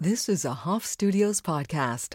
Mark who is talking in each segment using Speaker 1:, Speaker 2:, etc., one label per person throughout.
Speaker 1: This is a Hoff Studios podcast.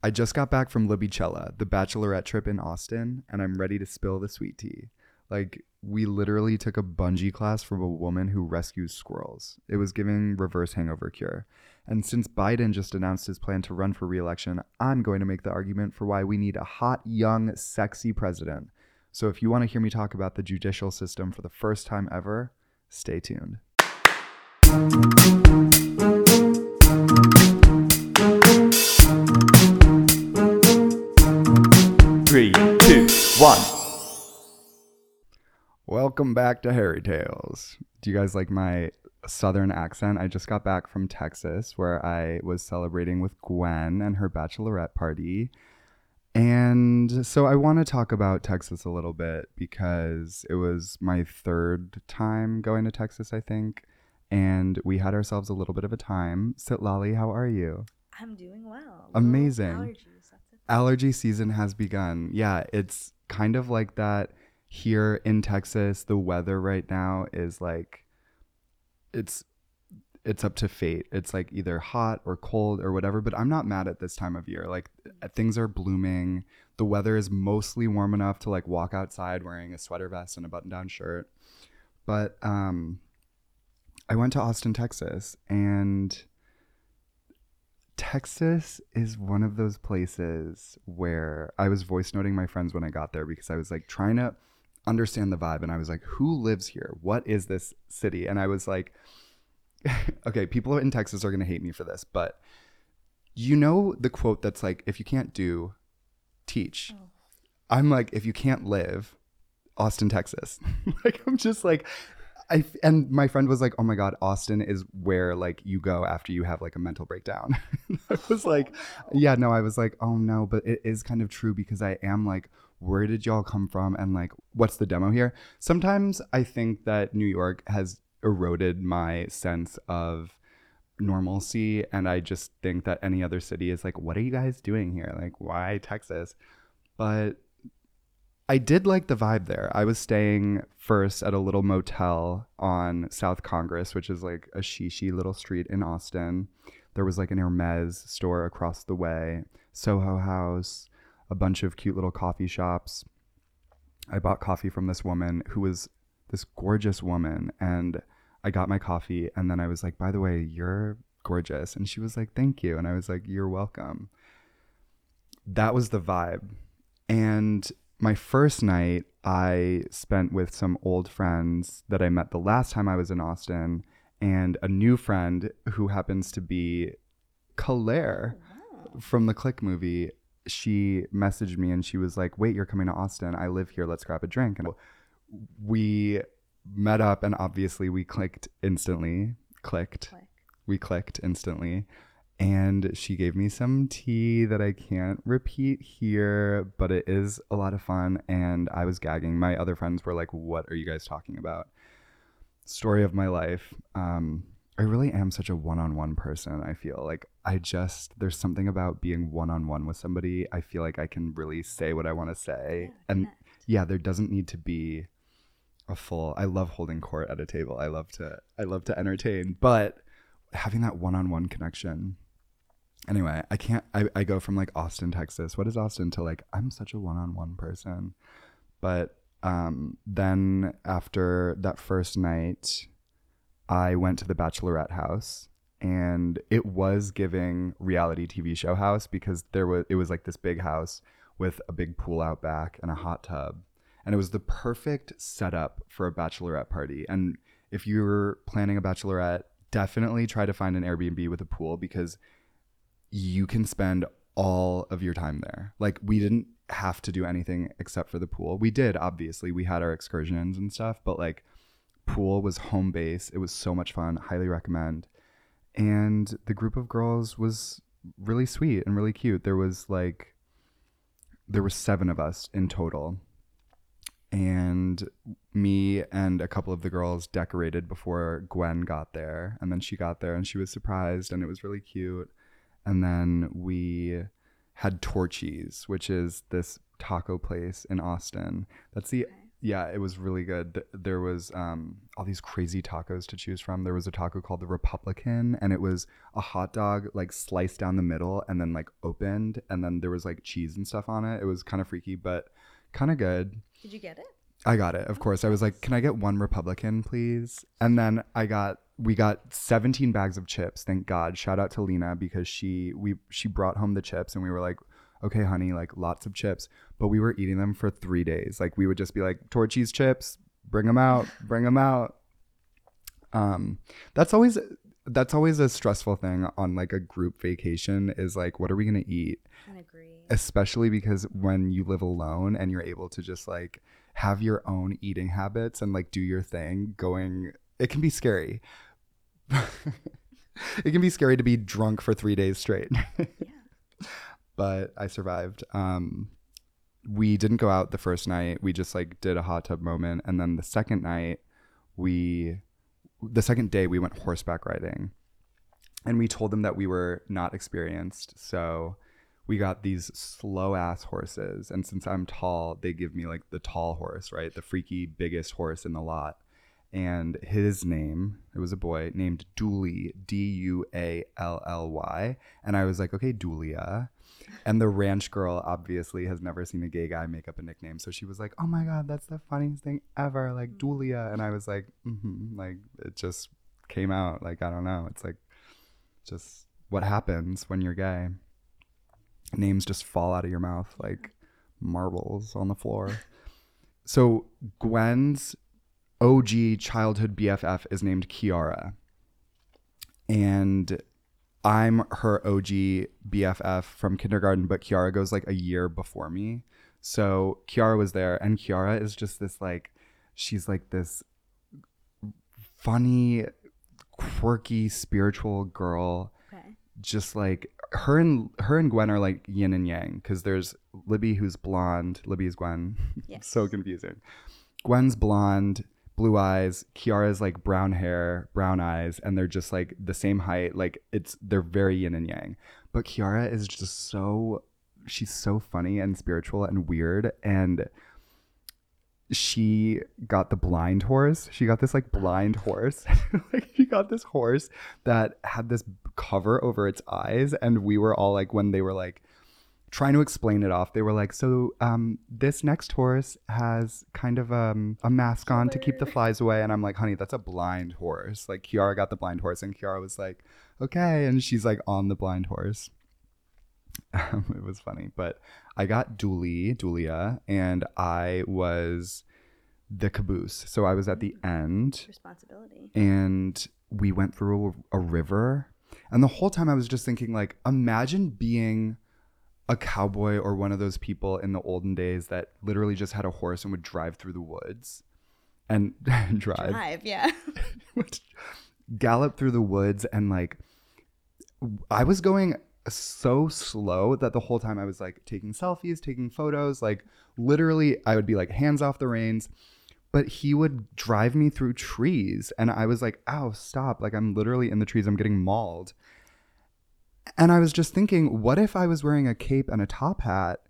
Speaker 2: I just got back from Libicella, the bachelorette trip in Austin, and I'm ready to spill the sweet tea. Like, we literally took a bungee class from a woman who rescues squirrels. It was giving reverse hangover cure. And since Biden just announced his plan to run for reelection, I'm going to make the argument for why we need a hot, young, sexy president. So if you want to hear me talk about the judicial system for the first time ever, stay tuned.
Speaker 3: Three, two, one.
Speaker 2: Welcome back to Harrytales. Do you guys like my southern accent? I just got back from Texas where I was celebrating with Gwen and her bachelorette party. And so I want to talk about Texas a little bit because it was my third time going to Texas, I think. And we had ourselves a little bit of a time. Sit Lolly, how are you?
Speaker 4: I'm doing well.
Speaker 2: Amazing. Allergy season has begun. Yeah, it's kind of like that here in Texas. The weather right now is like it's it's up to fate. It's like either hot or cold or whatever, but I'm not mad at this time of year. Like things are blooming. The weather is mostly warm enough to like walk outside wearing a sweater vest and a button-down shirt. But um I went to Austin, Texas, and Texas is one of those places where I was voice noting my friends when I got there because I was like trying to understand the vibe and I was like, who lives here? What is this city? And I was like, okay, people in Texas are going to hate me for this, but you know the quote that's like, if you can't do, teach. Oh. I'm like, if you can't live, Austin, Texas. like, I'm just like, I and my friend was like, "Oh my god, Austin is where like you go after you have like a mental breakdown." I was like, "Yeah, no." I was like, "Oh no," but it is kind of true because I am like, "Where did y'all come from?" And like, "What's the demo here?" Sometimes I think that New York has eroded my sense of normalcy, and I just think that any other city is like, "What are you guys doing here? Like, why Texas?" But I did like the vibe there. I was staying first at a little motel on South Congress, which is like a shishi little street in Austin. There was like an Hermes store across the way, Soho House, a bunch of cute little coffee shops. I bought coffee from this woman who was this gorgeous woman, and I got my coffee, and then I was like, by the way, you're gorgeous. And she was like, thank you. And I was like, you're welcome. That was the vibe. And my first night I spent with some old friends that I met the last time I was in Austin and a new friend who happens to be Claire from the Click movie. She messaged me and she was like, "Wait, you're coming to Austin? I live here. Let's grab a drink." And we met up and obviously we clicked instantly. Clicked.
Speaker 4: Click.
Speaker 2: We clicked instantly and she gave me some tea that I can't repeat here, but it is a lot of fun. And I was gagging. My other friends were like, What are you guys talking about? Story of my life. Um, I really am such a one on one person. I feel like I just, there's something about being one on one with somebody. I feel like I can really say what I want to say. and yeah, there doesn't need to be a full, I love holding court at a table. I love to, I love to entertain, but having that one on one connection anyway, I can't. I, I go from like Austin, Texas. What is Austin to like I'm such a one-on-one person, but um, then after that first night, I went to the Bachelorette house and it was giving reality TV show house because there was it was like this big house with a big pool out back and a hot tub. And it was the perfect setup for a bachelorette party. And if you're planning a bachelorette, definitely try to find an Airbnb with a pool because you can spend all of your time there. Like we didn't have to do anything except for the pool. We did, obviously. We had our excursions and stuff, but like pool was home base. It was so much fun. Highly recommend. And the group of girls was really sweet and really cute. There was like there were 7 of us in total. And me and a couple of the girls decorated before Gwen got there. And then she got there and she was surprised and it was really cute. And then we had Torchy's, which is this taco place in Austin. That's the yeah, it was really good. There was um, all these crazy tacos to choose from. There was a taco called the Republican, and it was a hot dog like sliced down the middle and then like opened, and then there was like cheese and stuff on it. It was kind of freaky, but kind of good.
Speaker 4: Did you get it?
Speaker 2: I got it, of course. I was like, "Can I get one Republican, please?" And then I got we got 17 bags of chips. Thank God. Shout out to Lena because she we she brought home the chips and we were like, "Okay, honey, like lots of chips." But we were eating them for 3 days. Like we would just be like, "Torchy's chips, bring them out, bring them out." Um that's always that's always a stressful thing on like a group vacation is like what are we going to eat?
Speaker 4: I agree.
Speaker 2: especially because when you live alone and you're able to just like have your own eating habits and like do your thing going it can be scary. It can be scary to be drunk for three days straight. But i survived. Um we didn't go out the first night. We just like did a hot tub moment. And then the second night we the second day we went horseback riding. And we told them that we were not experienced. So we got these slow ass horses and since i'm tall they give me like the tall horse right? The freaky biggest horse in the lot. And his name it was a boy named dooley d-u-a-l-l-y and i was like okay doolia. And the ranch girl obviously has never seen a gay guy make up a nickname. So she was like oh my god that's the funniest thing ever like doolia. And i was like mm-hmm. like it just came out like i don't know. It's like just what happens when you're gay names just fall out of your mouth like marbles on the floor. So Gwen's OG childhood BFF is named Kiara. And I'm her OG BFF from kindergarten, but Kiara goes like a year before me. So Kiara was there, and Kiara is just this like, she's like this funny, quirky, spiritual girl
Speaker 4: Okay.
Speaker 2: just like her and her and Gwen are like yin and yang because there's Libby who's blonde. Libby is Gwen.
Speaker 4: Yes.
Speaker 2: so confusing. Gwen's blonde, blue eyes. Kiara's like brown hair, brown eyes, and they're just like the same height. Like it's they're very yin and yang. But Kiara is just so she's so funny and spiritual and weird and she got the blind horse. She got this like blind horse. like she got this horse that had this cover over its eyes and we were all like when they were like trying to explain it off they were like so um this next horse has kind of um a mask on to keep the flies away. And i'm like honey that's a blind horse. Like kiara got the blind horse and kiara was like okay and she's like on the blind horse. Um, it was funny but i got dooley doolia and i was the caboose. So i was at the end.
Speaker 4: Responsibility.
Speaker 2: and we went through a, a river and the whole time i was just thinking like imagine being a cowboy or one of those people in the olden days that literally just had a horse and would drive through the woods and drive,
Speaker 4: Drive, yeah.
Speaker 2: gallop through the woods and like i was going so slow that the whole time i was like taking selfies taking photos like literally i would be like hands off the reins but he would drive me through trees and i was like ow stop. Like i'm literally in the trees. I'm getting mauled. And i was just thinking what if i was wearing a cape and a top hat?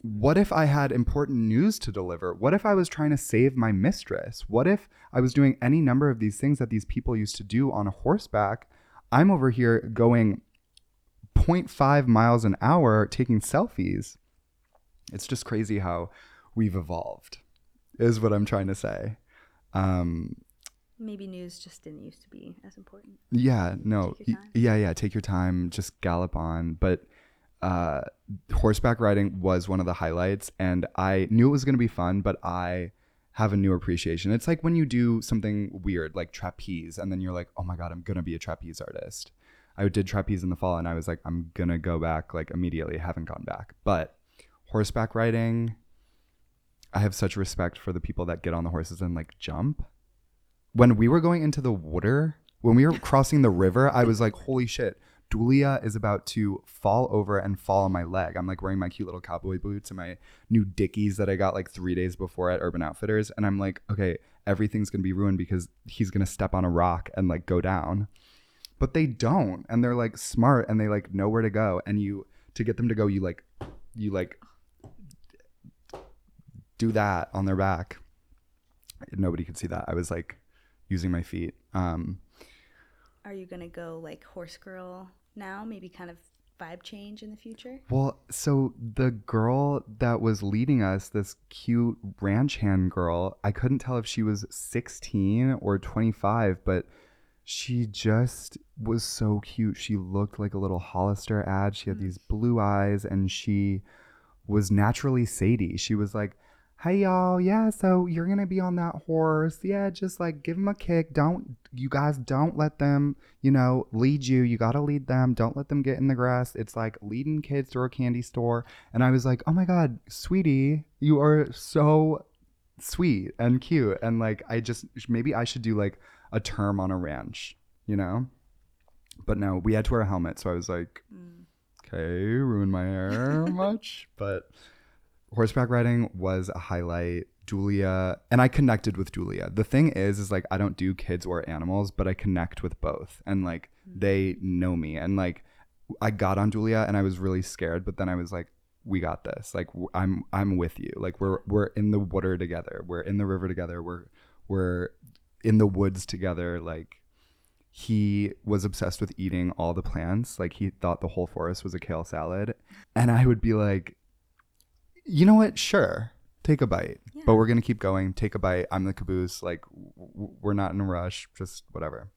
Speaker 2: What if i had important news to deliver? What if i was trying to save my mistress? What if i was doing any number of these things that these people used to do on a horseback? I'm over here going 0.5 miles an hour taking selfies. It's just crazy how we've evolved is what i'm trying to say um
Speaker 4: Maybe news just didn't used to be as important.
Speaker 2: Yeah, no. Yeah, yeah, take your time, just gallop on. But uh horseback riding was one of the highlights and I knew it was going to be fun, but I have a new appreciation. It's like when you do something weird like trapeze and then you're like, "Oh my god, I'm going to be a trapeze artist." I did trapeze in the fall and I was like, "I'm going to go back like immediately." Haven't gone back. But horseback riding I have such respect for the people that get on the horses and like jump when we were going into the water, when we were crossing the river, I was like, holy shit, Dulia is about to fall over and fall on my leg. I'm like wearing my cute little cowboy boots and my new Dickies that I got like three days before at Urban Outfitters. And I'm like, okay, everything's going to be ruined because he's going to step on a rock and like go down. But they don't. And they're like smart and they like know where to go. And you, to get them to go, you like, you like do that on their back. Nobody could see that. I was like using my feet. Um,
Speaker 4: Are you gonna go like horse girl now? Maybe kind of vibe change in the future.
Speaker 2: Well, so the girl that was leading us, this cute ranch hand girl, I couldn't tell if she was 16 or 25, but she just was so cute. She looked like a little Hollister ad. She had these blue eyes and she was naturally Sadie. She was like, Hey y'all, yeah, so you're gonna be on that horse. Yeah, just like give them a kick. Don't, you guys don't let them, you know, lead you. You gotta lead them. Don't let them get in the grass. It's like leading kids through a candy store. And I was like, oh my God, sweetie, you are so sweet and cute. And like, I just, maybe I should do like a term on a ranch, you know? But no, we had to wear a helmet. So I was like, mm. okay, ruin my hair much. But horseback riding was a highlight. Julia and I connected with Julia. The thing is, is like I don't do kids or animals, but I connect with both, and like hmm. they know me. And like I got on Julia, and I was really scared, but then I was like, "We got this. Like I'm I'm with you. Like we're we're in the water together. We're in the river together. We're we're in the woods together. Like he was obsessed with eating all the plants. Like he thought the whole forest was a kale salad, and I would be like, you know what? Sure. Take a bite. But we're going to keep going. Take a bite. I'm the caboose. Like, w- w- we're not in a rush. Just whatever.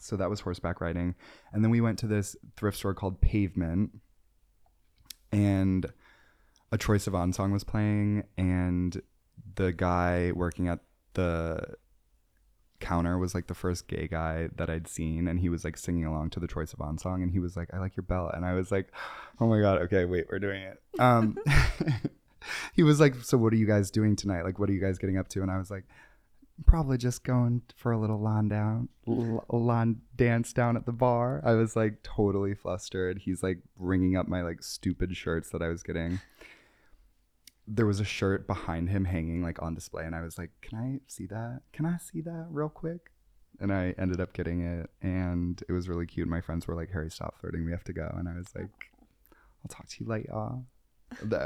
Speaker 2: So that was horseback riding. And then we went to this thrift store called Pavement. And a Troye Sivan song was playing. And the guy working at the counter was like the first gay guy that I'd seen, and he was like singing along to the Troye Sivan song, and he was like, "I like your belt," and I was like, "Oh my god, okay, wait, we're doing it." Um, he was like, "So what are you guys doing tonight? Like, what are you guys getting up to?" And I was like, "Probably just going for a little lawn down, lawn dance down at the bar." I was like totally flustered. He's like ringing up my like stupid shirts that I was getting there was a shirt behind him hanging like on display and i was like can i see that? Can i see that real quick? And i ended up getting it and it was really cute. My friends were like harry stop flirting. We have to go. And i was like i'll talk to you later.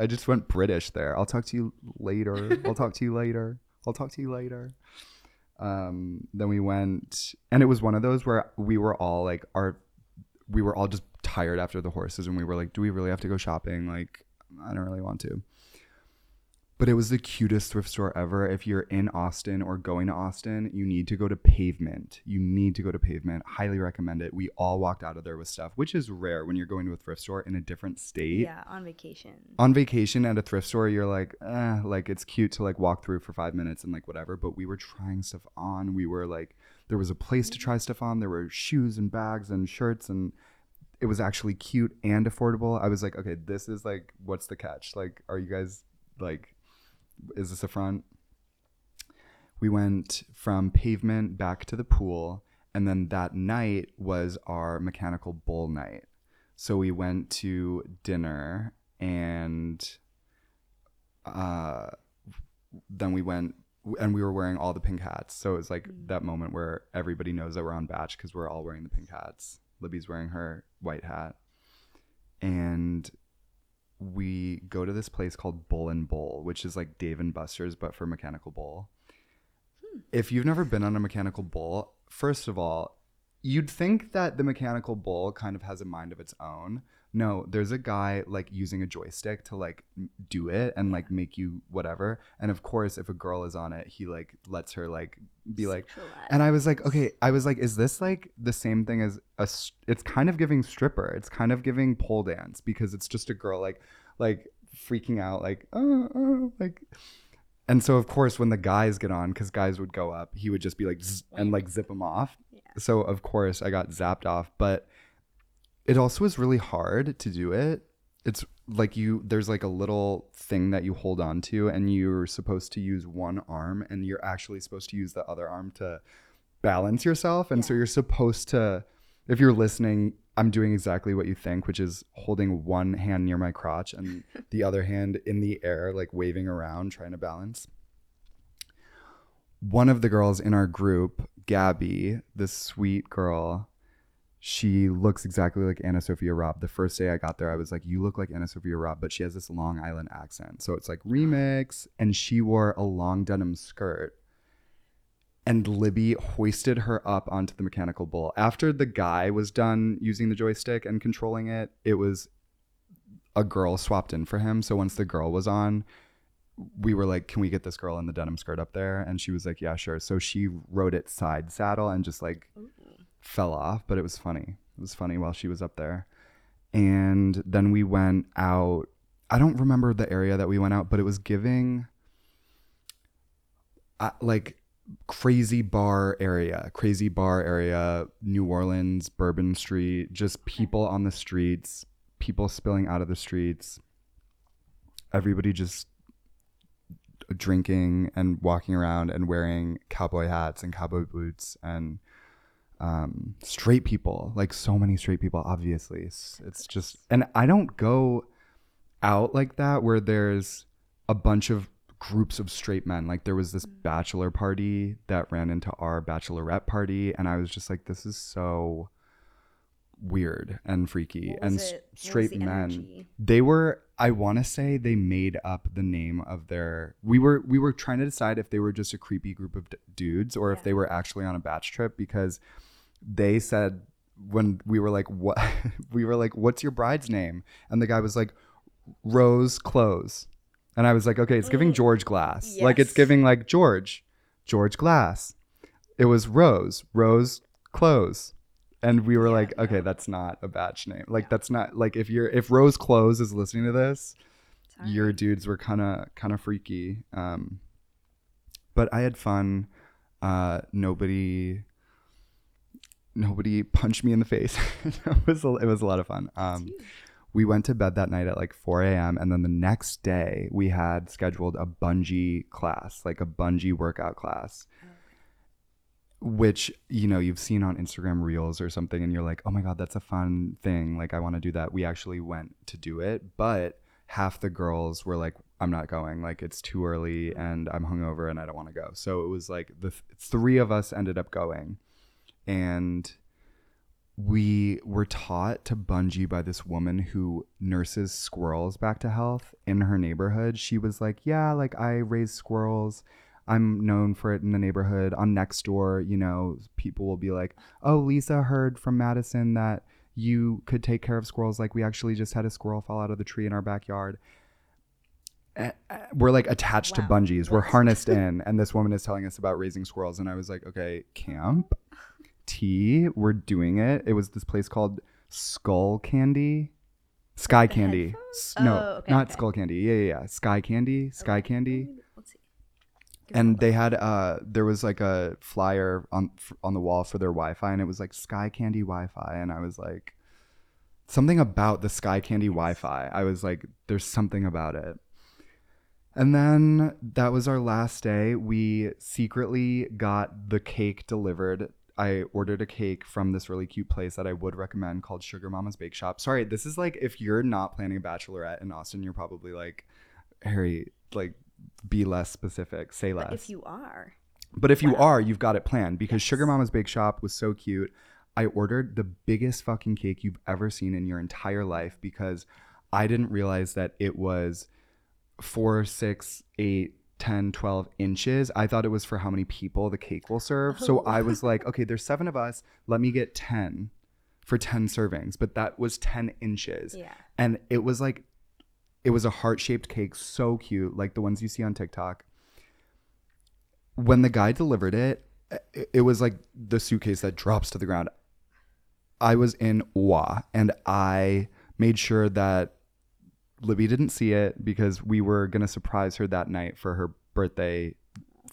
Speaker 2: I just went british there. I'll talk to you later. I'll talk to you later. I'll talk to you later. Um then we went and it was one of those where we were all like our we were all just tired after the horses and we were like do we really have to go shopping? Like i don't really want to but it was the cutest thrift store ever. If you're in Austin or going to Austin, you need to go to Pavement. You need to go to Pavement. Highly recommend it. We all walked out of there with stuff, which is rare when you're going to a thrift store in a different state.
Speaker 4: Yeah, on vacation.
Speaker 2: On vacation at a thrift store, you're like, eh, like it's cute to like walk through for five minutes and like whatever. But we were trying stuff on. We were like, there was a place to try stuff on. There were shoes and bags and shirts and it was actually cute and affordable. I was like, okay, this is like, what's the catch? Like, are you guys like, is this a front? We went from pavement back to the pool, and then that night was our mechanical bull night. So we went to dinner, and uh, then we went, and we were wearing all the pink hats. So it was like that moment where everybody knows that we're on batch because we're all wearing the pink hats. Libby's wearing her white hat, and we go to this place called Bull and Bull, which is like Dave and Buster's but for mechanical bull. Hmm. If you've never been on a mechanical bull, first of all, you'd think that the mechanical bull kind of has a mind of its own. No, there's a guy like using a joystick to like do it and like make you whatever. And of course, if a girl is on it, he like lets her like be like. And I was like, okay, I was like, is this like the same thing as a? It's kind of giving stripper. It's kind of giving pole dance because it's just a girl like like freaking out like oh, oh like. And so of course when the guys get on, because guys would go up, he would just be like and like zip them off. So of course I got zapped off, but it also is really hard to do it. It's like you there's like a little thing that you hold on to and you're supposed to use one arm and you're actually supposed to use the other arm to balance yourself and so you're supposed to if you're listening I'm doing exactly what you think which is holding one hand near my crotch and the other hand in the air like waving around trying to balance. One of the girls in our group, Gabby, this sweet girl, she looks exactly like AnnaSophia Robb. The first day I got there, I was like, You look like AnnaSophia Robb, but she has this Long Island accent. So it's like remix. And she wore a long denim skirt. And Libby hoisted her up onto the mechanical bull. After the guy was done using the joystick and controlling it, it was a girl swapped in for him. So once the girl was on, we were like, Can we get this girl in the denim skirt up there? And she was like, Yeah, sure. So she rode it side saddle and just like fell off, but it was funny. It was funny while she was up there. And then we went out. I don't remember the area that we went out, but it was giving uh, like crazy bar area, crazy bar area, New Orleans, Bourbon Street, just people on the streets, people spilling out of the streets, everybody just drinking and walking around and wearing cowboy hats and cowboy boots and um, straight people, like so many straight people, obviously. It's, it's just, and I don't go out like that where there's a bunch of groups of straight men. Like there was this bachelor party that ran into our bachelorette party, and I was just like, this is so weird and freaky. And
Speaker 4: it-
Speaker 2: straight
Speaker 4: the
Speaker 2: men,
Speaker 4: energy?
Speaker 2: they were. I want to say they made up the name of their. We were we were trying to decide if they were just a creepy group of d- dudes or if they were actually on a batch trip because they said when we were like what? We were like what's your bride's name? And the guy was like rose clothes. And i was like okay it's giving george glass. Like it's giving like george george glass. It was rose rose clothes. And we were like okay that's not a batch name. Like that's not like if you're if rose clothes is listening to this your dudes were kind of kind of freaky. Um but i had fun. Uh nobody nobody punched me in the face. It was a, it was a lot of fun. Um we went to bed that night at like 4 a.m and then the next day we had scheduled a bungee class like a bungee workout class. Which you know you've seen on Instagram reels or something and you're like oh my god that's a fun thing. Like I want to do that. We actually went to do it but half the girls were like I'm not going. Like it's too early and I'm hungover and I don't want to go. So it was like the th- three of us ended up going and we were taught to bungee by this woman who nurses squirrels back to health in her neighborhood. She was like, Yeah, like I raise squirrels. I'm known for it in the neighborhood. On next door, you know, people will be like, Oh, Lisa heard from Madison that you could take care of squirrels. Like we actually just had a squirrel fall out of the tree in our backyard. We're like attached to bungees. We're harnessed in, and this woman is telling us about raising squirrels. And I was like, okay, camp tea. We're doing it. It was this place called Skull Candy. Sky Candy. S- no,
Speaker 4: Oh, okay,
Speaker 2: not
Speaker 4: okay.
Speaker 2: Skull Candy. Yeah, yeah, yeah. Sky Candy. Sky Candy.
Speaker 4: Let's see.
Speaker 2: And they had uh there was like a flyer on f- on the wall for their Wi-Fi and it was like Sky Candy Wi-Fi and I was like something about the Sky Candy Wi-Fi. I was like there's something about it. And then that was our last day. We secretly got the cake delivered. I ordered a cake from this really cute place that I would recommend called Sugar Mama's Bake Shop. Sorry, this is like if you're not planning a bachelorette in Austin, you're probably like, Harry, like be less specific, say less.
Speaker 4: But if you are,
Speaker 2: But if you are, you've got it planned because Sugar Mama's Bake Shop was so cute. I ordered the biggest fucking cake you've ever seen in your entire life because I didn't realize that it was four, six, eight, 10, 12 inches. I thought it was for how many people the cake will serve. So oh. I was like, okay, there's seven of us. Let me get 10 for 10 servings, but that was 10 inches.
Speaker 4: Yeah.
Speaker 2: And it was like, it was a heart shaped cake, so cute, like the ones you see on TikTok. When the guy delivered it, it, it was like the suitcase that drops to the ground. I was in awe and I made sure that Libby didn't see it because we were going to surprise her that night for her birthday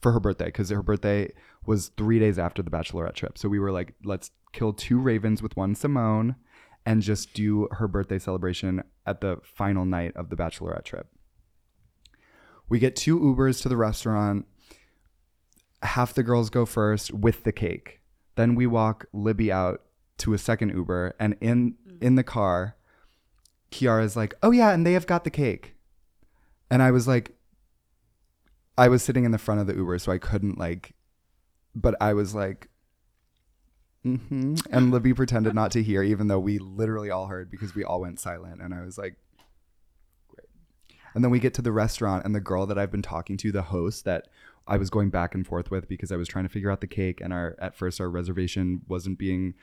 Speaker 2: for her birthday because her birthday was three days after the bachelorette trip. So we were like let's kill two ravens with one simone and just do her birthday celebration at the final night of the bachelorette trip. We get two ubers to the restaurant. Half the girls go first with the cake. Then we walk libby out to a second uber and in mm. in the car kiara's like oh yeah and they have got the cake and i was like I was sitting in the front of the Uber, so I couldn't like, but I was like, mm-hmm. and Libby pretended not to hear, even though we literally all heard because we all went silent. And I was like, great. And then we get to the restaurant, and the girl that I've been talking to, the host that I was going back and forth with because I was trying to figure out the cake, and our at first our reservation wasn't being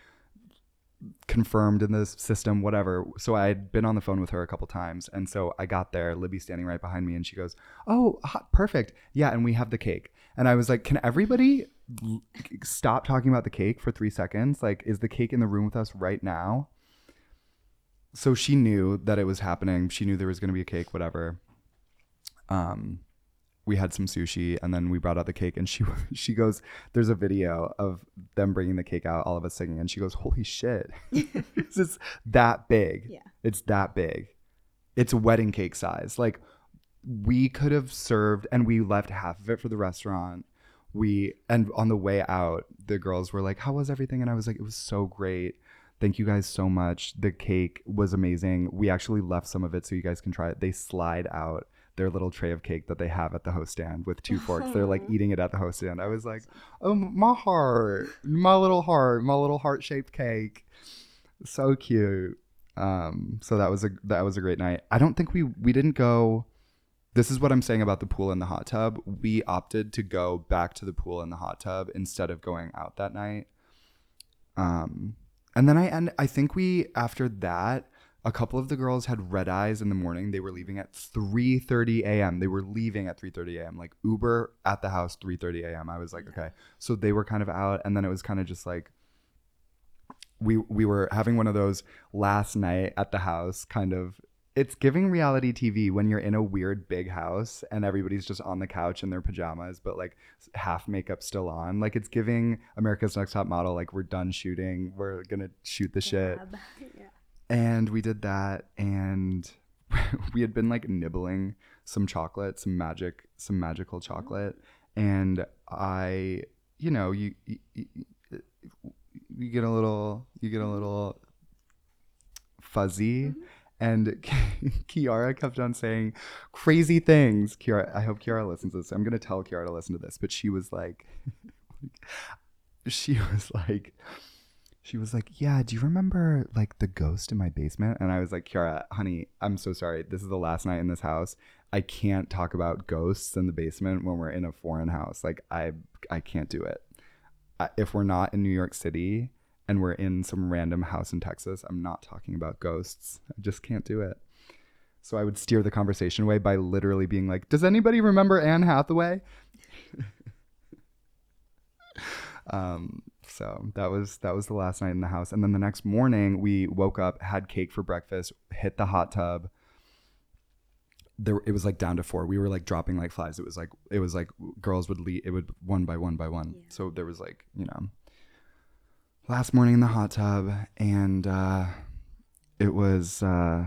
Speaker 2: confirmed in the system, whatever. So I had been on the phone with her a couple times. And so I got there, Libby standing right behind me, and she goes, Oh, hot, perfect. Yeah. And we have the cake. And I was like, Can everybody stop talking about the cake for three seconds? Like, is the cake in the room with us right now? So she knew that it was happening. She knew there was going to be a cake, whatever. Um, we had some sushi and then we brought out the cake and she she goes there's a video of them bringing the cake out all of us singing and she goes holy shit. It's just that big.
Speaker 4: Yeah.
Speaker 2: it's that big. It's wedding cake size. Like we could have served and we left half of it for the restaurant. We and on the way out the girls were like how was everything? And i was like it was so great. Thank you guys so much. The cake was amazing. We actually left some of it so you guys can try it. They slide out their little tray of cake that they have at the host stand with two forks. They're like eating it at the host stand. I was like oh my heart my little heart my little heart shaped cake. So cute. Um so that was a that was a great night. I don't think we we didn't go this is what i'm saying about the pool and the hot tub. We opted to go back to the pool and the hot tub instead of going out that night. Um and then i and i think we after that a couple of the girls had red eyes in the morning they were leaving at 3:30 a.m. they were leaving at 3:30 a.m. like uber at the house 3:30 a.m. i was like okay so they were kind of out and then it was kind of just like we we were having one of those last night at the house kind of it's giving reality TV when you're in a weird big house and everybody's just on the couch in their pajamas but like half makeup still on like it's giving America's Next Top Model like we're done shooting we're going to shoot the shit
Speaker 4: Yeah.
Speaker 2: And we did that and we had been like nibbling some chocolate some magic some magical chocolate and i you know you you, you get a little you get a little fuzzy mm-hmm. and Kiara kept on saying crazy things. Kiara, I hope Kiara listens to this. I'm gonna tell Kiara to listen to this, but she was like, she was like, she was like, "Yeah, do you remember like the ghost in my basement?" And I was like, "Kiara, honey, I'm so sorry. This is the last night in this house. I can't talk about ghosts in the basement when we're in a foreign house. Like I I can't do it. If we're not in New York City and we're in some random house in Texas, I'm not talking about ghosts. I just can't do it." So I would steer the conversation away by literally being like, "Does anybody remember Anne Hathaway?" um so that was that was the last night in the house. And then the next morning we woke up had cake for breakfast hit the hot tub. There it was like down to four. We were like dropping like flies. It was like it was like girls would lead it would one by one by one. So there was like you know last morning in the hot tub and uh it was uh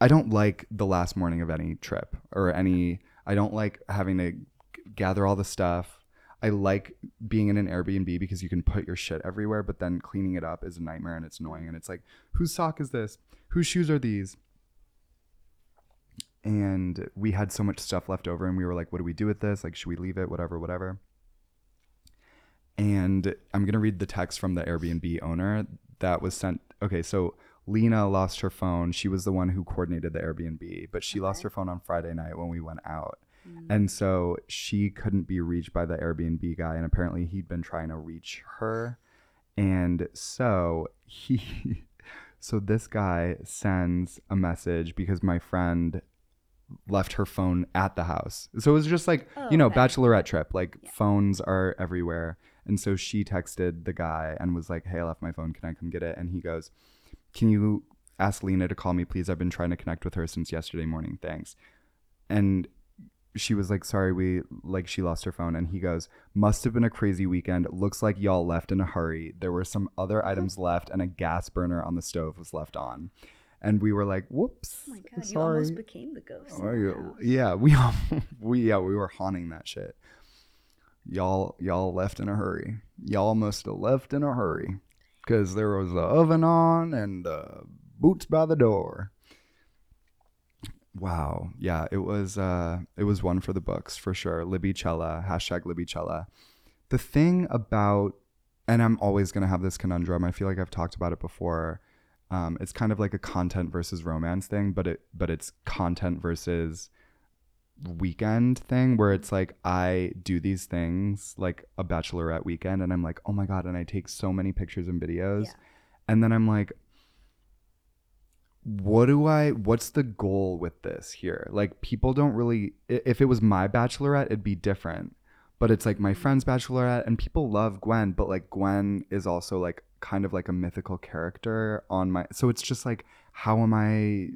Speaker 2: I don't like the last morning of any trip or any. I don't like having to g- gather all the stuff. I like being in an Airbnb because you can put your shit everywhere, but then cleaning it up is a nightmare and it's annoying. And it's like, whose sock is this? Whose shoes are these? And we had so much stuff left over, and we were like, what do we do with this? Like, should we leave it? Whatever, whatever. And I'm going to read the text from the Airbnb owner that was sent. Okay, so Lena lost her phone. She was the one who coordinated the Airbnb, but she lost her phone on Friday night when we went out. Mm. And so she couldn't be reached by the Airbnb guy. And apparently he'd been trying to reach her. And so he, so this guy sends a message because my friend left her phone at the house. So it was just like,
Speaker 4: Oh,
Speaker 2: you know,
Speaker 4: okay.
Speaker 2: bachelorette trip. Like phones are everywhere. And so she texted the guy and was like, Hey, I left my phone. Can I come get it? And he goes, Can you ask Lena to call me, please? I've been trying to connect with her since yesterday morning. Thanks. And she was like, Sorry, we like she lost her phone. And he goes, Must have been a crazy weekend. Looks like y'all left in a hurry. There were some other items left, and a gas burner on the stove was left on. And we were like, Whoops.
Speaker 4: Oh my god, you
Speaker 2: sorry.
Speaker 4: almost became the ghost.
Speaker 2: Oh,
Speaker 4: the
Speaker 2: yeah, we all, we yeah we were haunting that shit. Y'all y'all left in a hurry. Y'all must have left in a hurry, cause there was a oven on and uh, boots by the door. Wow, yeah, it was uh, it was one for the books for sure. Libby Libicella hashtag Libby Libicella. The thing about, and I'm always gonna have this conundrum. I feel like I've talked about it before. Um, it's kind of like a content versus romance thing, but it but it's content versus weekend thing where it's like I do these things like a bachelorette weekend and I'm like, oh my God, and I take so many pictures and videos.
Speaker 4: Yeah.
Speaker 2: And then I'm like, what do I what's the goal with this here? Like people don't really if it was my bachelorette, it'd be different. But it's like my mm-hmm. friend's bachelorette and people love Gwen, but like Gwen is also like kind of like a mythical character on my so it's just like how am I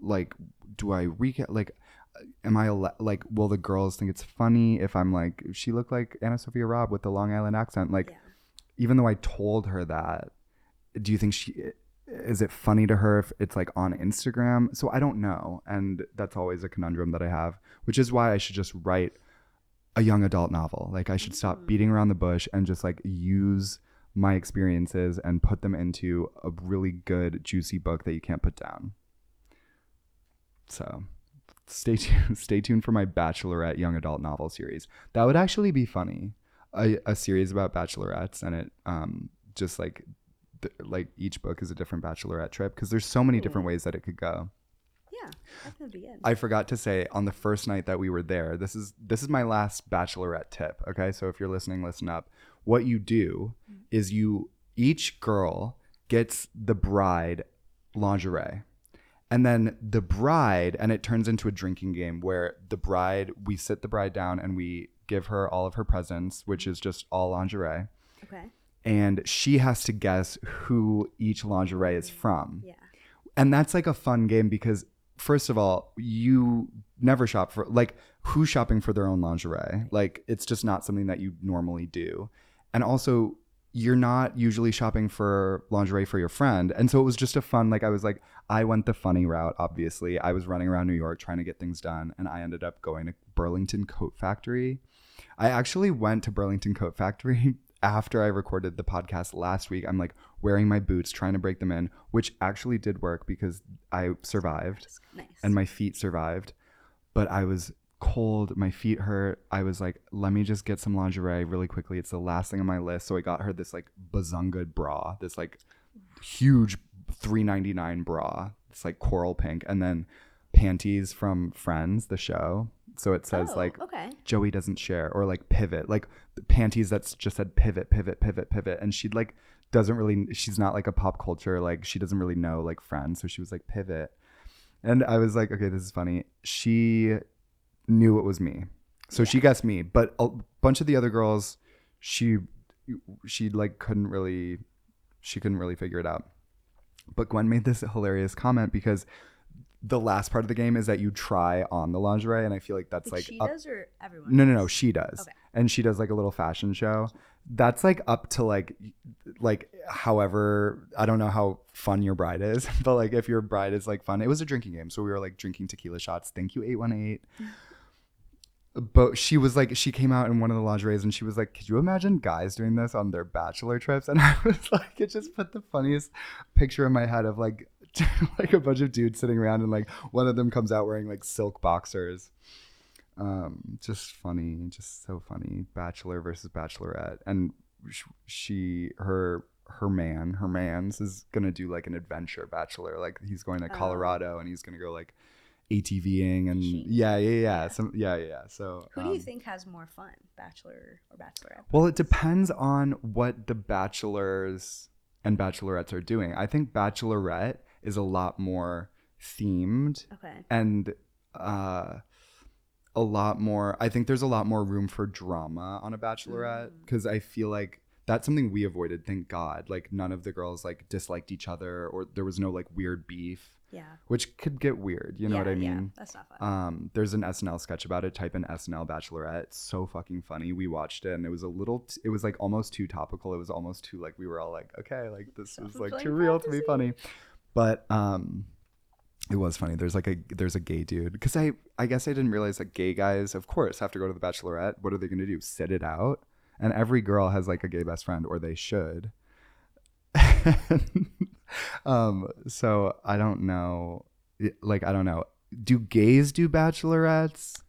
Speaker 2: like do I recap like uh, am I like will the girls think it's funny if I'm like she looked like AnnaSophia Robb with the Long Island accent like
Speaker 4: Yeah.
Speaker 2: even though I told her that do you think she is it funny to her if it's like on Instagram? So I don't know and that's always a conundrum that I have which is why I should just write a young adult novel. Like I should stop beating around the bush and just like use my experiences and put them into a really good juicy book that you can't put down. So stay tuned stay tuned for my bachelorette young adult novel series. That would actually be funny. A, a series about bachelorettes and it um just like th- like each book is a different bachelorette trip because there's so many different ways that it could go
Speaker 4: Yeah, be good.
Speaker 2: I forgot to say on the first night that we were there. This is this is my last bachelorette tip. Okay, so if you're listening, listen up. What you do is you each girl gets the bride lingerie, and then the bride, and it turns into a drinking game where the bride we sit the bride down and we give her all of her presents, which is just all lingerie,
Speaker 4: okay.
Speaker 2: And she has to guess who each lingerie is from.
Speaker 4: Yeah.
Speaker 2: and that's like a fun game because first of all you never shop for like who's shopping for their own lingerie? Like it's just not something that you normally do. And also you're not usually shopping for lingerie for your friend. And so it was just a fun like i was like i went the funny route obviously. I was running around new york trying to get things done and i ended up going to burlington coat factory. I actually went to Burlington Coat Factory after I recorded the podcast last week. I'm like wearing my boots, trying to break them in, which actually did work because I survived
Speaker 4: Nice.
Speaker 2: and my feet survived. But I was cold, my feet hurt. I was like, let me just get some lingerie really quickly. It's the last thing on my list. So I got her this like bazunga bra, this like huge 399 bra. It's like coral pink and then panties from Friends, the show. So it says
Speaker 4: Oh,
Speaker 2: like
Speaker 4: okay.
Speaker 2: Joey doesn't share or like pivot, like panties that's just said pivot, pivot, pivot, pivot. And she'd like doesn't really she's not like a pop culture, like she doesn't really know like friends. So she was like pivot. And I was like, okay, this is funny. She knew it was me. So she guessed me. But a bunch of the other girls, she she like couldn't really she couldn't really figure it out. But Gwen made this hilarious comment because the last part of the game is that you try on the lingerie, and I feel like that's
Speaker 4: Like,
Speaker 2: like
Speaker 4: she
Speaker 2: up-
Speaker 4: does or everyone?
Speaker 2: no, no, no. She does,
Speaker 4: Okay.
Speaker 2: and she does like a little fashion show. That's like up to like, like however I don't know how fun your bride is, but like if your bride is like fun, it was a drinking game, so we were like drinking tequila shots. Thank you, eight one eight. But she was like, she came out in one of the lingeries and she was like, Could you imagine guys doing this on their bachelor trips? And I was like, It just put the funniest picture in my head of like, like a bunch of dudes sitting around and like one of them comes out wearing like silk boxers um just funny just so funny bachelor versus bachelorette and she her her man her man's is gonna do like an adventure bachelor like he's going to
Speaker 4: Oh.
Speaker 2: colorado and he's gonna go like ATVing and yeah, yeah, yeah, some yeah, yeah, yeah. So
Speaker 4: Who do you
Speaker 2: um,
Speaker 4: think has more fun, bachelor or bachelorette?
Speaker 2: Well, it depends on what the bachelors and bachelorettes are doing. I think bachelorette is a lot more themed
Speaker 4: Okay.
Speaker 2: and uh a lot more I think there's a lot more room for drama on a bachelorette
Speaker 4: Mm.
Speaker 2: because I feel like that's something we avoided, thank God. Like none of the girls like disliked each other or there was no like weird beef,
Speaker 4: Yeah.
Speaker 2: which could get weird, you know what
Speaker 4: Yeah,
Speaker 2: I
Speaker 4: yeah,
Speaker 2: mean?
Speaker 4: that's not fun.
Speaker 2: Um, there's an SNL sketch about it. Type in SNL Bachelorette. It's so fucking funny. We watched it and it was a little. T- it was like almost too topical. It was almost too like we were all like, okay, like this is like too real to be funny. But um, it was funny. There's like a there's a gay dude because I I guess I didn't realize that gay guys of course have to go to the Bachelorette. What are they gonna do? Sit it out? And every girl has like a gay best friend, or they should. um. So I don't know. Like I don't know. Do gays do bachelorettes?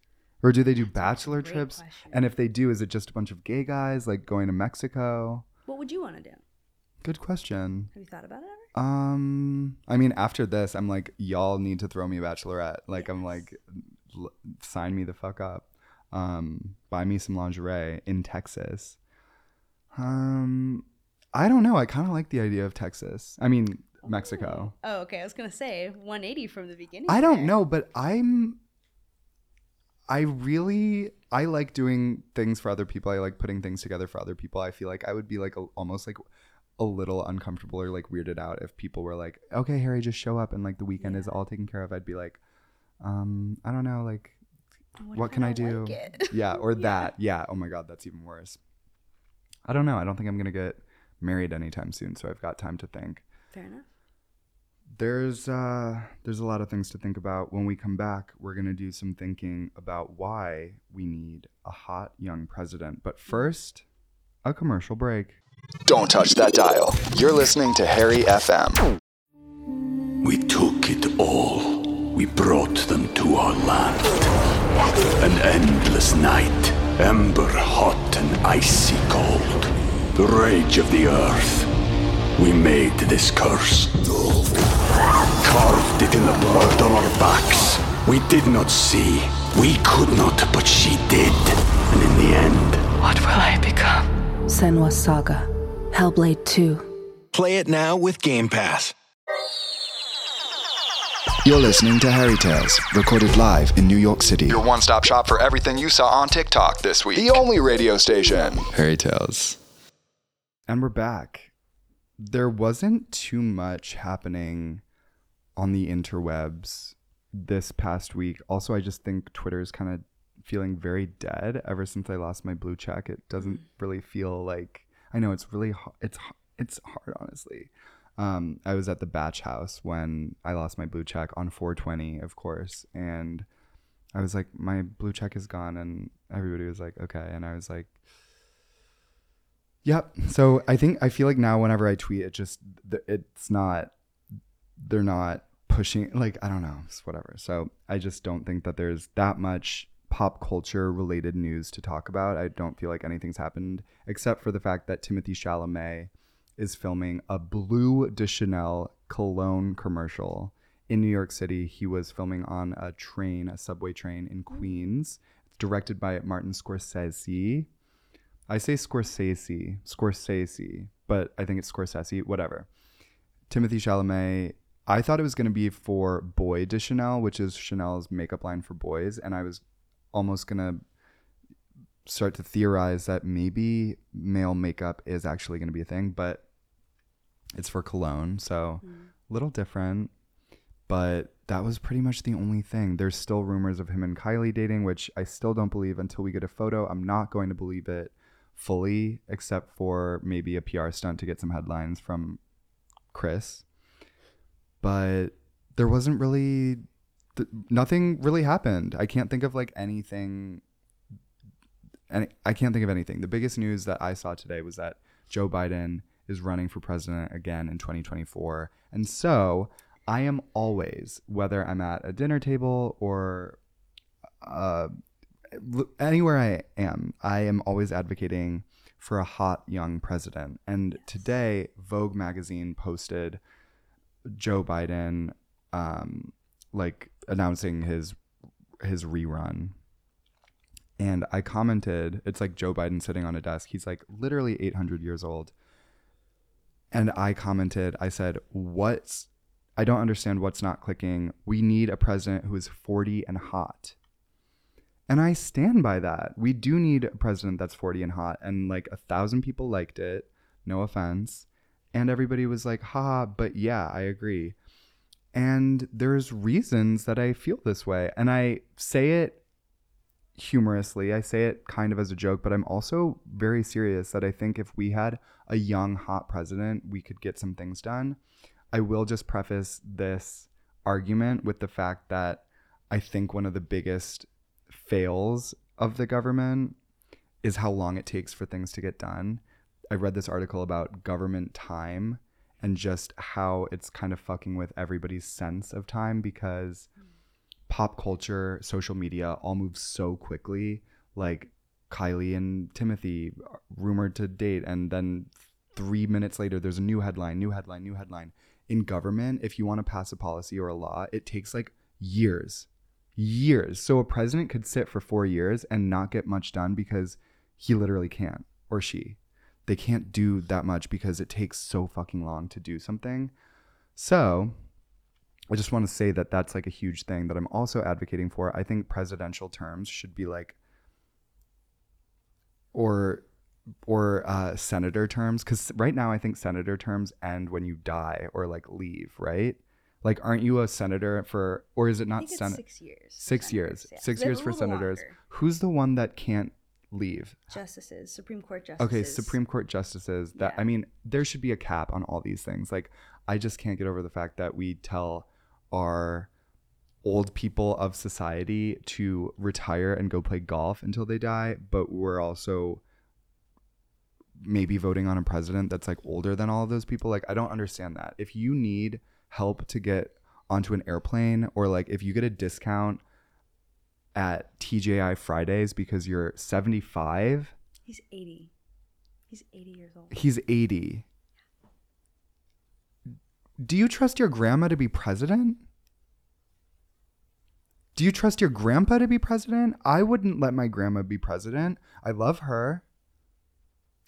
Speaker 2: Or do they do bachelor trips?
Speaker 4: question.
Speaker 2: And if they do, is it just a bunch of gay guys like going to Mexico?
Speaker 4: what would you want to do?
Speaker 2: Good question.
Speaker 4: Have you thought about it ever?
Speaker 2: Um, I mean, after this, I'm like, y'all need to throw me a bachelorette. Like, I'm like, l- sign me the fuck up. Um, buy me some lingerie in Texas. Um, I don't know. I kind of like the idea of Texas. I mean, Mexico.
Speaker 4: Oh, okay. I was gonna say 180 from the beginning.
Speaker 2: I don't
Speaker 4: there.
Speaker 2: know, but I'm. I really I like doing things for other people. I like putting things together for other people. I feel like I would be like a, almost like a little uncomfortable or like weirded out if people were like, "Okay, Harry, just show up and like the weekend is all taken care of." I'd be like, um, I don't know, like what,
Speaker 4: if
Speaker 2: can I,
Speaker 4: don't
Speaker 2: do?
Speaker 4: like
Speaker 2: yeah, or that. Yeah. Oh my god, that's even worse. I don't know. I don't think I'm gonna get married anytime soon, so I've got time to think
Speaker 4: Fair enough.
Speaker 2: there's uh there's a lot of things to think about when we come back we're going to do some thinking about why we need a hot young president but first a commercial break
Speaker 5: Don't touch that dial. You're listening to Harry FM.
Speaker 6: We took it all. We brought them to our land. An endless night, ember hot and icy cold. The rage of the earth. We made this curse. Carved it in the blood on our backs. We did not see. We could not, but she did. And in the end,
Speaker 1: What will I become?
Speaker 7: Senua's Saga. Hellblade 2.
Speaker 5: Play it now with Game Pass. You're listening to Harrytales, recorded live in New York City. Your one stop shop for everything you saw on TikTok this week. The only radio station. Harrytales.
Speaker 2: and we're back there wasn't too much happening on the interwebs this past week also i just think twitter's kind of feeling very dead ever since i lost my blue check it doesn't really feel like i know it's really it's it's hard honestly um, i was at the batch house when i lost my blue check on 420 of course and i was like my blue check is gone and everybody was like okay and i was like Yep. So I think I feel like now whenever I tweet, it just it's not they're not pushing like I don't know, it's whatever. So I just don't think that there's that much pop culture related news to talk about. I don't feel like anything's happened except for the fact that Timothée Chalamet is filming a Bleu de Chanel cologne commercial in New York City. He was filming on a train, a subway train in mm. Queens. It's directed by Martin Scorsese. I say Scorsese, Scorsese, but I think it's Scorsese, whatever. Timothée Chalamet. I thought it was going to be for Boy de Chanel, which is Chanel's makeup line for boys, and I was almost going to start to theorize that maybe male makeup is actually going to be a thing, but it's for cologne, so a little different. But that was pretty much the only thing. There's still rumors of him and Kylie dating, which I still don't believe until we get a photo. I'm not going to believe it fully, except for maybe a PR stunt to get some headlines from Chris. But there wasn't really, th- nothing really happened. I can't think of like anything. Any, I can't think of anything. The biggest news that I saw today was that Joe Biden is running for president again in 2024. And so I am always, whether I'm at a dinner table or uh, anywhere I am, I am always advocating for a hot young president. And today, Vogue magazine posted Joe Biden, um, like announcing his his rerun. And I commented, it's like Joe Biden sitting on a desk. He's like literally 800 years old. And I commented, I said, "What's I don't understand what's not clicking. We need a president who is 40 and hot." And I stand by that. We do need a president that's 40 and hot. And like a thousand people liked it. No offense. And everybody was like, ha, but yeah, I agree. And there's reasons that I feel this way. And I say it humorously. I say it kind of as a joke, but I'm also very serious that I think if we had a young, hot president, we could get some things done. I will just preface this argument with the fact that I think one of the biggest fails of the government is how long it takes for things to get done. I read this article about government time and just how it's kind of fucking with everybody's sense of time because pop culture, social media all moves so quickly. Like Kylie and Timothée rumored to date, and then three minutes later, there's a new headline, new headline, new headline. In government, if you want to pass a policy or a law, it takes like years, years. So a president could sit for four years and not get much done because he literally can't, or she. They can't do that much because it takes so fucking long to do something. So I just want to say that that's like a huge thing that I'm also advocating for. I think presidential terms should be like, or or uh, senator terms because right now I think senator terms end when you die or like leave, right? Like, aren't you a senator for, or is it not senate?
Speaker 4: six years.
Speaker 2: Six
Speaker 4: senators,
Speaker 2: years.
Speaker 4: yeah.
Speaker 2: Six years for senators.
Speaker 4: longer.
Speaker 2: Who's the one that can't leave?
Speaker 4: Justices, Supreme Court justices.
Speaker 2: Okay, Supreme Court justices. That
Speaker 4: Yeah.
Speaker 2: I mean, there should be a cap on all these things. Like, I just can't get over the fact that we tell our old people of society to retire and go play golf until they die, but we're also maybe voting on a president that's like older than all of those people. Like, I don't understand that. If you need help to get onto an airplane, or like if you get a discount at TGI Fridays because you're 75
Speaker 4: He's 80. He's 80 years old.
Speaker 2: He's 80. Do you trust your grandma to be president? Do you trust your grandpa to be president? I wouldn't let my grandma be president. I love her.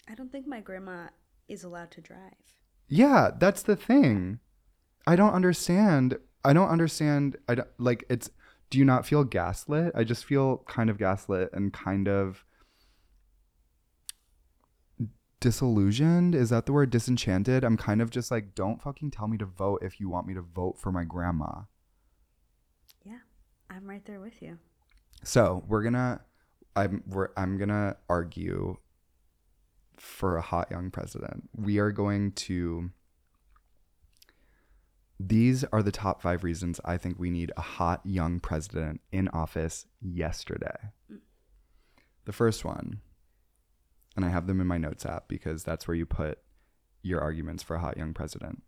Speaker 4: I don't think my grandma is allowed to drive.
Speaker 2: Yeah, that's the thing. I don't understand. I don't understand. I don't, like it's do you not feel gaslit? I just feel kind of gaslit and kind of disillusioned. Is that the word disenchanted? I'm kind of just like don't fucking tell me to vote if you want me to vote for my grandma.
Speaker 4: Yeah, I'm right there with you.
Speaker 2: So, we're going to I'm we're, I'm going to argue for a hot young president. We are going to these are the top five reasons I think we need a hot young president in office yesterday. The first one, and I have them in my notes app because that's where you put your arguments for a hot young president.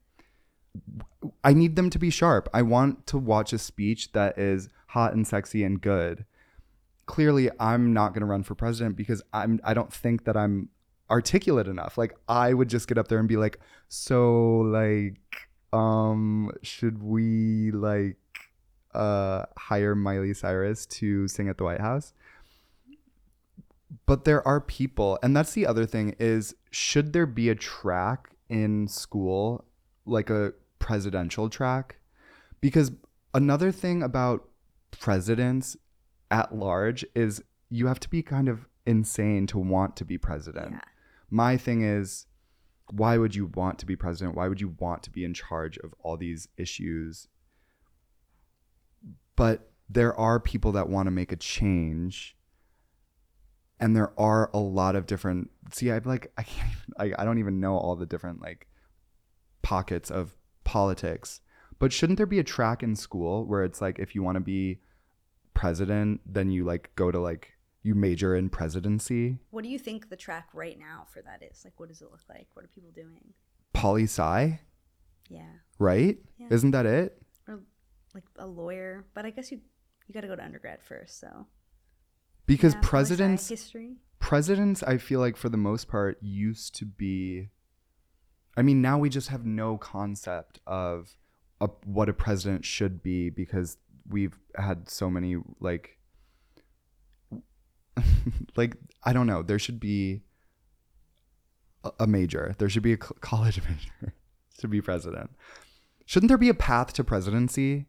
Speaker 2: I need them to be sharp. I want to watch a speech that is hot and sexy and good. Clearly, I'm not going to run for president because I'm I don't think that I'm articulate enough. Like I would just get up there and be like, "So like um should we like uh hire Miley Cyrus to sing at the White House?" But there are people, and that's the other thing is should there be a track in school like a presidential track? Because another thing about presidents at large is you have to be kind of insane to want to be president.
Speaker 4: Yeah.
Speaker 2: My thing is why would you want to be president? Why would you want to be in charge of all these issues? But there are people that want to make a change and there are a lot of different see i'm like i can't even, I, I don't even know all the different like pockets of politics but shouldn't there be a track in school where it's like if you want to be president then you like go to like you major in presidency
Speaker 4: What do you think the track right now for that is? Like, what does it look like? What are people doing?
Speaker 2: poli sci
Speaker 4: Yeah,
Speaker 2: right
Speaker 4: Yeah.
Speaker 2: isn't that it
Speaker 4: or like a lawyer. But I guess you you got to go to undergrad first. So
Speaker 2: because
Speaker 4: Yeah,
Speaker 2: presidents
Speaker 4: history.
Speaker 2: presidents i feel like for the most part used to be i mean now we just have no concept of a, what a president should be because we've had so many like like I don't know. There should be a, major. There should be a college major to be president. Shouldn't there be a path to presidency?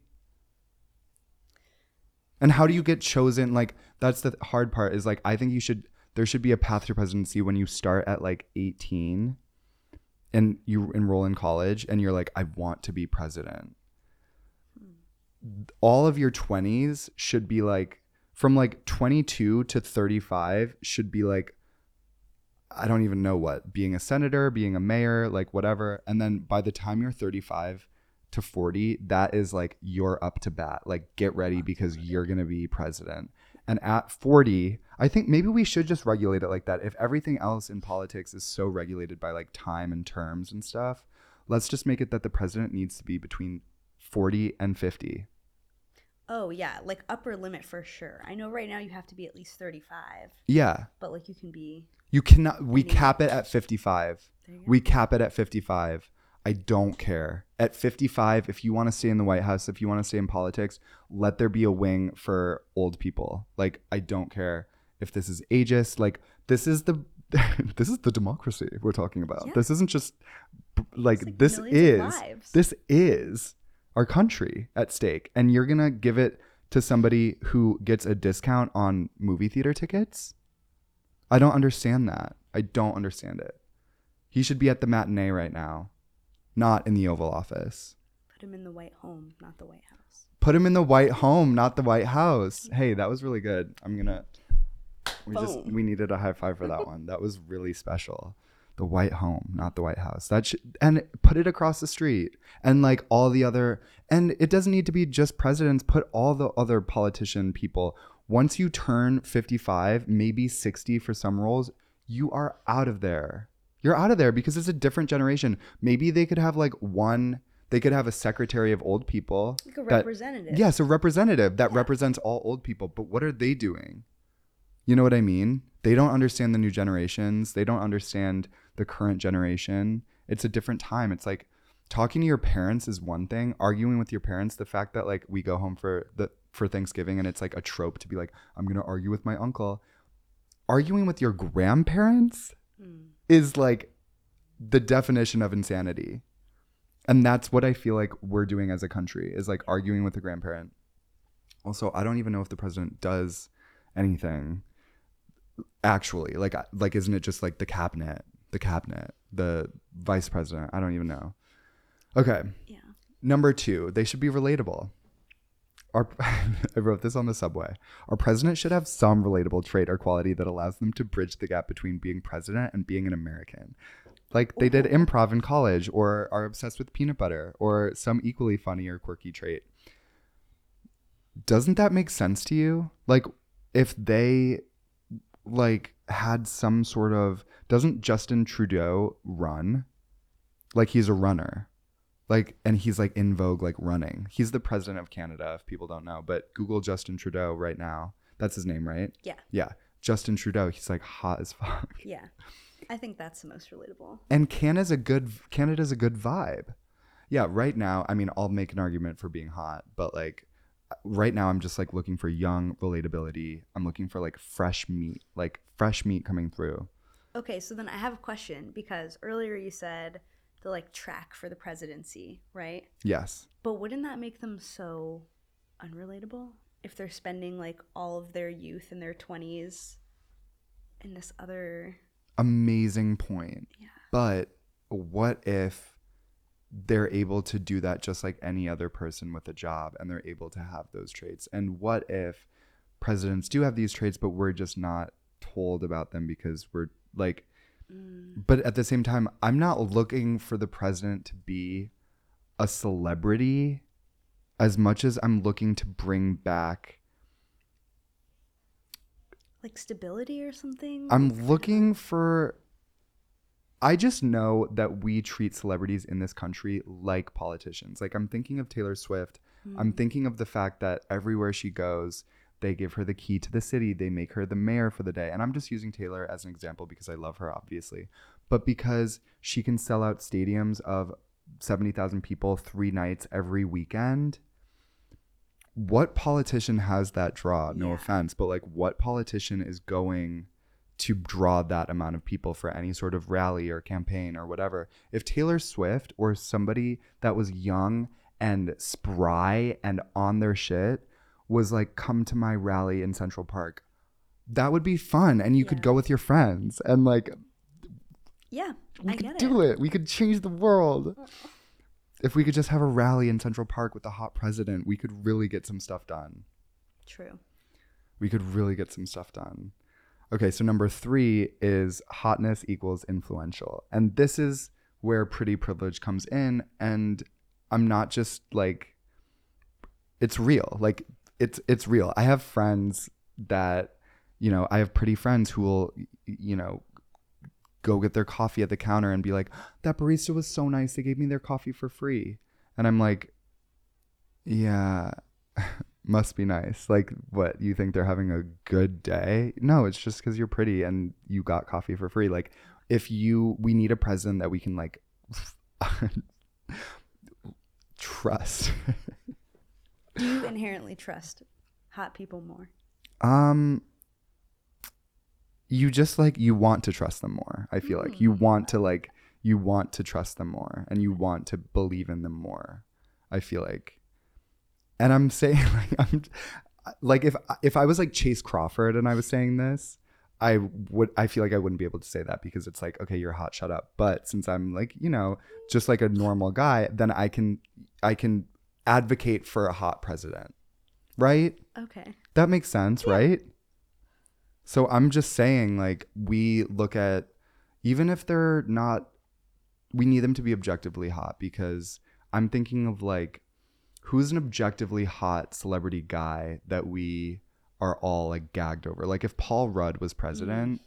Speaker 2: And how do you get chosen? Like that's the hard part. Is like I think you should. There should be a path to presidency when you start at like 18 and you enroll in college and you're like, I want to be president. All of your 20s should be like, from like 22 to 35 should be like, I don't even know what, being a senator, being a mayor, like whatever. And then by the time you're 35 to 40, that is like, you're up to bat. Like, get ready because you're going to be president. And at 40, I think maybe we should just regulate it like that. If everything else in politics is so regulated by like time and terms and stuff, let's just make it that the president needs to be between 40 and 50.
Speaker 4: Oh yeah, like upper limit for sure. I know right now you have to be at least 35,
Speaker 2: Yeah.
Speaker 4: but like you can be
Speaker 2: You cannot, we cap it at 55.
Speaker 4: There you go.
Speaker 2: We cap it at 55. I don't care. At 55, if you want to stay in the White House, if you want to stay in politics, let there be a wing for old people. Like, I don't care if this is ageist. Like, this is the. this is the democracy we're talking about.
Speaker 4: Yeah.
Speaker 2: This isn't just like,
Speaker 4: like
Speaker 2: this is this is our country at stake and you're going to give it to somebody who gets a discount on movie theater tickets? I don't understand that. I don't understand it. He should be at the matinee right now, not in the Oval Office.
Speaker 4: put him in the White Home, not the White House.
Speaker 2: Put him in the White Home, not the White House. Hey, that was really good. I'm gonna. We just we needed a high five for that one. That was really special. The White Home, not the White House. That should and put it across the street and like all the other. And it doesn't need to be just presidents. Put all the other politician people. Once you turn 55, maybe 60 for some roles, you are out of there. You're out of there because it's a different generation. Maybe they could have like one. They could have a secretary of old people.
Speaker 4: Like a
Speaker 2: that-
Speaker 4: representative.
Speaker 2: Yes, a representative that represents all old people. But what are they doing? You know what I mean? They don't understand the new generations. They don't understand the current generation. It's a different time. It's like talking to your parents is one thing. Arguing with your parents, the fact that like we go home for the for Thanksgiving and it's like a trope to be like, I'm gonna argue with my uncle. Arguing with your grandparents mm. is like the definition of insanity. And that's what I feel like we're doing as a country is like arguing with a grandparent. Also, I don't even know if the president does anything actually. Like like isn't it just like the cabinet, the cabinet, the vice president? I don't even know. Okay.
Speaker 4: Yeah.
Speaker 2: Number 2, they should be relatable. Our, I wrote this on the subway. Our president should have some relatable trait or quality that allows them to bridge the gap between being president and being an American. Like they did improv in college, or are obsessed with peanut butter, or some equally funny or quirky trait. Doesn't that make sense to you? Like, if they like had some sort of doesn't Justin Trudeau run? Like he's a runner like and he's like in vogue like running he's the president of canada if people don't know but google justin trudeau right now that's his name right
Speaker 4: Yeah.
Speaker 2: yeah justin trudeau he's like hot as fuck
Speaker 4: Yeah. I think that's the most relatable.
Speaker 2: and canada's a good canada's a good vibe yeah right now i mean i'll make an argument for being hot but like right now i'm just like looking for young relatability i'm looking for like fresh meat like fresh meat coming through
Speaker 4: Okay, so then I have a question because earlier you said the like track for the presidency, right?
Speaker 2: yes
Speaker 4: But wouldn't that make them so unrelatable if they're spending like all of their youth in their 20s in this other
Speaker 2: amazing point.
Speaker 4: Yeah.
Speaker 2: But what if they're able to do that just like any other person with a job and they're able to have those traits? And what if presidents do have these traits, but we're just not told about them because we're like, mm. but at the same time, I'm not looking for the president to be a celebrity as much as I'm looking to bring back
Speaker 4: like stability or something?
Speaker 2: I'm looking for. I just know that we treat celebrities in this country like politicians. Like, I'm thinking of Taylor Swift. I'm hmm. thinking of the fact that everywhere she goes, they give her the key to the city. They make her the mayor for the day. And I'm just using Taylor as an example because I love her, obviously, but because she can sell out stadiums of 70,000 people three nights every weekend. what politician has that draw? No
Speaker 4: Yeah.
Speaker 2: offense, but like what politician is going to draw that amount of people for any sort of rally or campaign or whatever? If Taylor Swift or somebody that was young and spry and on their shit was like, come to my rally in Central Park, that would be fun. And you could go with your friends and like
Speaker 4: Yeah,
Speaker 2: we
Speaker 4: I
Speaker 2: could do
Speaker 4: it.
Speaker 2: it. We could change the world. If we could just have a rally in Central Park with the hot president, we could really get some stuff done.
Speaker 4: True.
Speaker 2: We could really get some stuff done. Okay, so number three is hotness equals influential. And this is where pretty privilege comes in. And I'm not just like, it's real. Like, it's it's real. I have friends that, you know, I have pretty friends who will, you know, go get their coffee at the counter and be like, that barista was so nice. They gave me their coffee for free. And I'm like, yeah, must be nice. Like, what? You think they're having a good day? No, it's just because you're pretty and you got coffee for free. Like, if you, we need a president that we can, like, trust.
Speaker 4: Do you inherently trust hot people more?
Speaker 2: um, you just like, you want to trust them more. I feel like you want to, like, you want to trust them more and you want to believe in them more. I feel like. And I'm saying like I'm like if if I was like Chace Crawford and I was saying this, I would I feel like I wouldn't be able to say that because it's like okay, you're hot, shut up. But since I'm like, you know, just like a normal guy, then I can I can advocate for a hot president. Right?
Speaker 4: Okay.
Speaker 2: That makes sense, right? So I'm just saying, like, we look at, even if they're not, we need them to be objectively hot because I'm thinking of like, who's an objectively hot celebrity guy that we are all like gagged over? Like, if Paul Rudd was president, mm.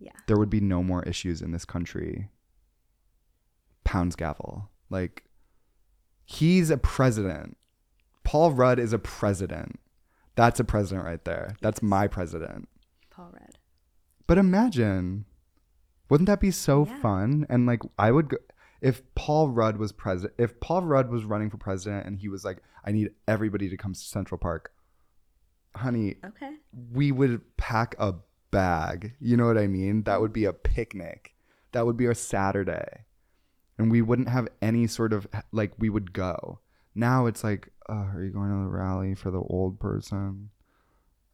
Speaker 4: Yeah.
Speaker 2: there would be no more issues in this country. Pounds gavel. Like, he's a president. Paul Rudd is a president. That's a president right there. That's my president.
Speaker 4: Paul Rudd.
Speaker 2: But imagine, wouldn't that be so
Speaker 4: Yeah.
Speaker 2: fun? And like, I would go, if Paul Rudd was president, if Paul Rudd was running for president and he was like, I need everybody to come to Central Park, honey,
Speaker 4: Okay.
Speaker 2: we would pack a bag. You know what I mean? That would be a picnic. That would be our Saturday. And we wouldn't have any sort of like we would go. Now it's like, oh, are you going to the rally for the old person?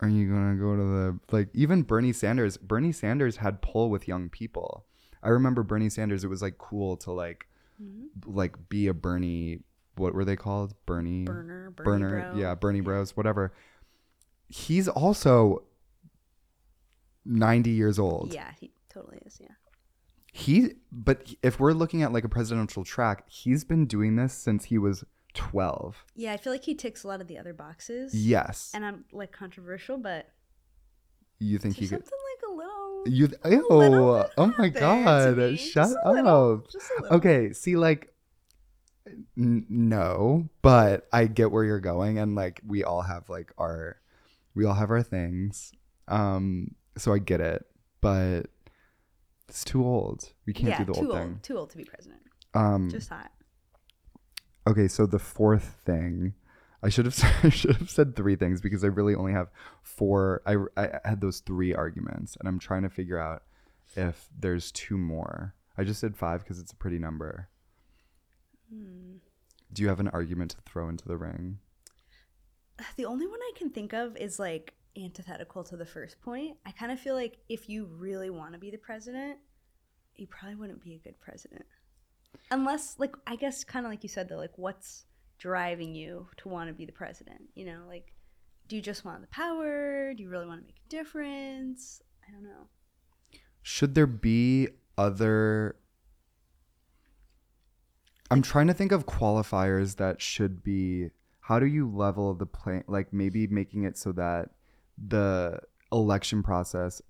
Speaker 2: Are you going to go to the like even Bernie Sanders, Bernie Sanders had pull with young people. I remember Bernie Sanders it was like cool to like mm-hmm. like be a Bernie what were they called? Bernie
Speaker 4: Burner, Bernie
Speaker 2: Burner,
Speaker 4: bro.
Speaker 2: yeah, Bernie Bros, whatever. He's also 90 years old.
Speaker 4: Yeah, he totally is. Yeah.
Speaker 2: He but if we're looking at like a presidential track, he's been doing this since he was 12.
Speaker 4: Yeah, I feel like he ticks a lot of the other boxes.
Speaker 2: Yes.
Speaker 4: And I'm like controversial, but
Speaker 2: you think he could
Speaker 4: something like.
Speaker 2: You ew, oh my
Speaker 4: out there to
Speaker 2: god, shut
Speaker 4: Just
Speaker 2: up.
Speaker 4: little, little.
Speaker 2: Okay, see like n- no, but I get where you're going and like we all have like our we all have our things. Um so I get it, but it's too old. We can't
Speaker 4: yeah,
Speaker 2: do the
Speaker 4: too
Speaker 2: old
Speaker 4: old.
Speaker 2: thing.
Speaker 4: Too old to be president.
Speaker 2: Um
Speaker 4: Just hot.
Speaker 2: Okay, so the fourth thing, I should have said, I should have said three things because I really only have four. I, I had those three arguments, and I'm trying to figure out if there's two more. I just said five because it's a pretty number. Hmm. Do you have an argument to throw into the ring?
Speaker 4: The only one I can think of is like antithetical to the first point. I kind of feel like if you really want to be the president, you probably wouldn't be a good president. Unless, like, I guess, kind of like you said, though, like, what's driving you to want to be the president? You know, like, do you just want the power? Do you really want to make a difference? I don't know.
Speaker 2: Should there be other? I'm trying to think of qualifiers that should be. How do you level the play? Like maybe making it so that the election process.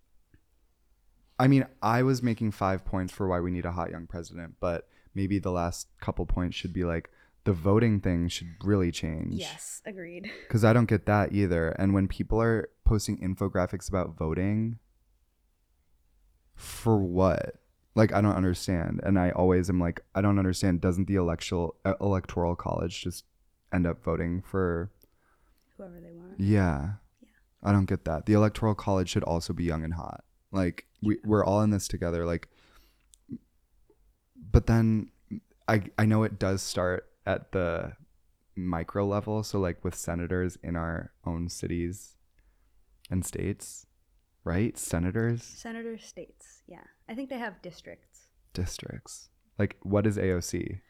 Speaker 2: I mean, I was making five points for why we need a hot young president, but maybe the last couple points should be like the voting thing should really change.
Speaker 4: Yes, agreed.
Speaker 2: Because I don't get that either. And when people are posting infographics about voting, for what? Like I don't understand. And I always am like, I don't understand. Doesn't the electoral uh, electoral college just end up voting for
Speaker 4: whoever they want.
Speaker 2: Yeah. Yeah. I don't get that. The electoral college should also be young and hot. Like we we're all in this together like but then I I know it does start at the micro level, so like with senators in our own cities and states, right? Senators,
Speaker 4: Senator states. Yeah. I think they have districts.
Speaker 2: districts. Like what is AOC?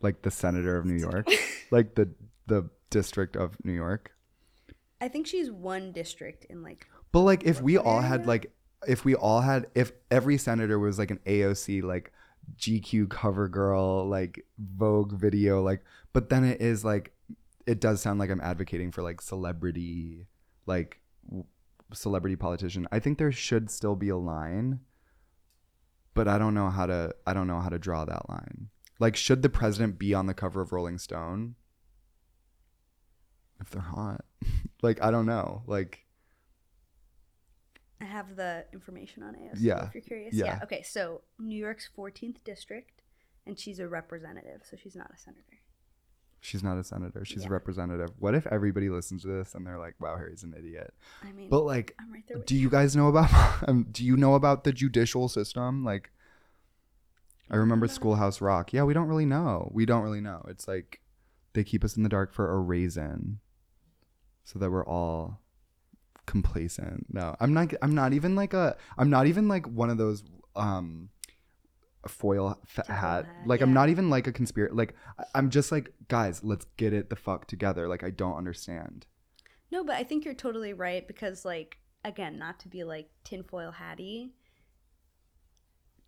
Speaker 2: Like the senator of New York? like the the district of New York?
Speaker 4: I think she's one district in like
Speaker 2: But like if we all had like if we all had if every senator was like an AOC like GQ cover girl like Vogue video like but then it is like it does sound like I'm advocating for like celebrity like w- celebrity politician. I think there should still be a line but I don't know how to I don't know how to draw that line. Like should the president be on the cover of Rolling Stone? If they're hot. like I don't know. Like
Speaker 4: have the information on AOC
Speaker 2: Yeah.
Speaker 4: if you're curious.
Speaker 2: Yeah.
Speaker 4: Okay, so New York's 14th district, and she's a representative, so she's not a senator.
Speaker 2: She's not a senator. She's
Speaker 4: Yeah.
Speaker 2: a representative. What if everybody listens to this and they're like, "Wow, Harry's an idiot"?
Speaker 4: I mean,
Speaker 2: But like,
Speaker 4: I'm right there
Speaker 2: do you guys know about? Um, do you know about the judicial system? Like, I remember Schoolhouse Rock. Yeah, we don't really know. We don't really know. It's like they keep us in the dark for a reason, so that we're all complacent. No, I'm not. I'm not even like a. I'm not even like one of those. um foil f- hat. Like I'm not even like a conspiracy. Like I'm just like guys, let's get it the fuck together. Like I don't understand.
Speaker 4: No, but I think you're totally right because, like, again, not to be like tinfoil hatty,